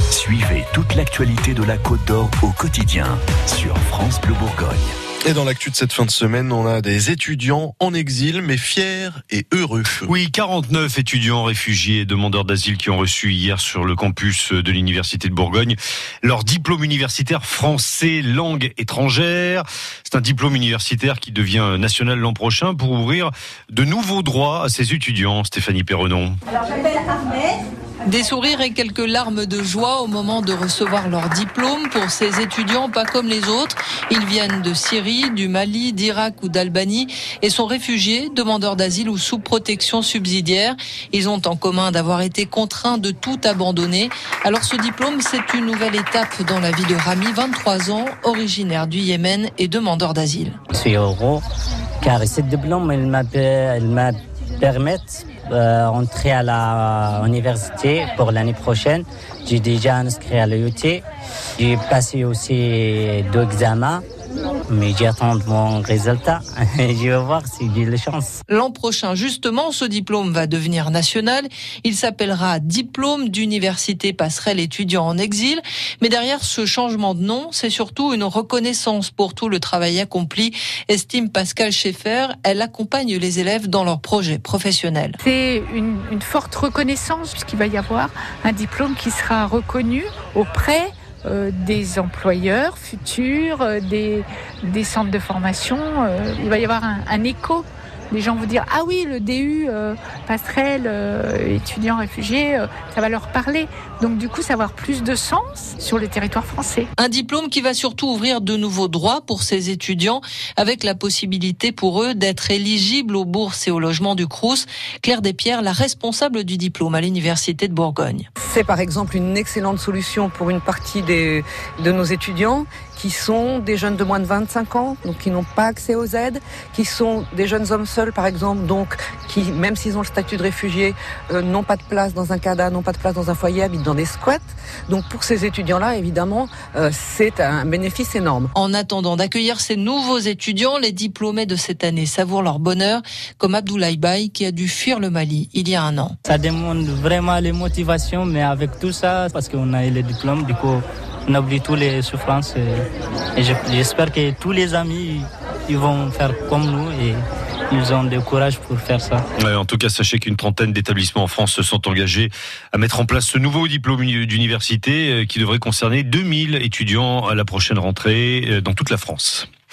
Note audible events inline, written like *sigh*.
Suivez toute l'actualité de la Côte d'Or au quotidien sur France Bleu Bourgogne. Et dans l'actu de cette fin de semaine, on a des étudiants en exil, mais fiers et heureux. Oui, 49 étudiants réfugiés et demandeurs d'asile qui ont reçu hier sur le campus de l'Université de Bourgogne leur diplôme universitaire français langue étrangère. C'est un diplôme universitaire qui devient national l'an prochain pour ouvrir de nouveaux droits à ces étudiants. Stéphanie Perronon. Alors, j'appelle Ahmed. Des sourires et quelques larmes de joie au moment de recevoir leur diplôme pour ces étudiants pas comme les autres. Ils viennent de Syrie, du Mali, d'Irak ou d'Albanie et sont réfugiés, demandeurs d'asile ou sous protection subsidiaire. Ils ont en commun d'avoir été contraints de tout abandonner. Alors ce diplôme, c'est une nouvelle étape dans la vie de Rami, 23 ans, originaire du Yémen et demandeur d'asile. Je suis heureux car ce diplôme, il m'a euh, entrer à la université pour l'année prochaine. J'ai déjà inscrit à l'EUT. J'ai passé aussi deux examens mais j'attends mon résultat. *laughs* Je vais voir si j'ai la chance. L'an prochain, justement, ce diplôme va devenir national. Il s'appellera Diplôme d'université passerelle étudiant en exil. Mais derrière ce changement de nom, c'est surtout une reconnaissance pour tout le travail accompli, estime Pascal Schaeffer. Elle accompagne les élèves dans leurs projets professionnels. C'est une, une forte reconnaissance puisqu'il va y avoir un diplôme qui sera reconnu auprès des employeurs futurs, euh, des, des, centres de formation. Euh, il va y avoir un, un écho les gens vont dire ah oui le DU euh, passerelle euh, étudiants réfugiés euh, ça va leur parler. Donc du coup ça va avoir plus de sens sur le territoire français. Un diplôme qui va surtout ouvrir de nouveaux droits pour ces étudiants avec la possibilité pour eux d'être éligibles aux bourses et au logement du Crous. Claire Despierres la responsable du diplôme à l'université de Bourgogne. C'est par exemple une excellente solution pour une partie des, de nos étudiants qui sont des jeunes de moins de 25 ans, donc qui n'ont pas accès aux aides, qui sont des jeunes hommes seuls, par exemple, donc qui, même s'ils ont le statut de réfugié, euh, n'ont pas de place dans un CADA, n'ont pas de place dans un foyer, habitent dans des squats. Donc pour ces étudiants-là, évidemment, euh, c'est un bénéfice énorme. En attendant d'accueillir ces nouveaux étudiants, les diplômés de cette année savourent leur bonheur, comme Abdoulaye Baye qui a dû fuir le Mali il y a un an. Ça demande vraiment les motivations, mais avec tout ça, parce qu'on a eu les diplômes, du coup, on oublie toutes les souffrances. Et, et j'espère que tous les amis ils vont faire comme nous et ils ont du courage pour faire ça. En tout cas, sachez qu'une trentaine d'établissements en France se sont engagés à mettre en place ce nouveau diplôme d'université qui devrait concerner 2000 étudiants à la prochaine rentrée dans toute la France.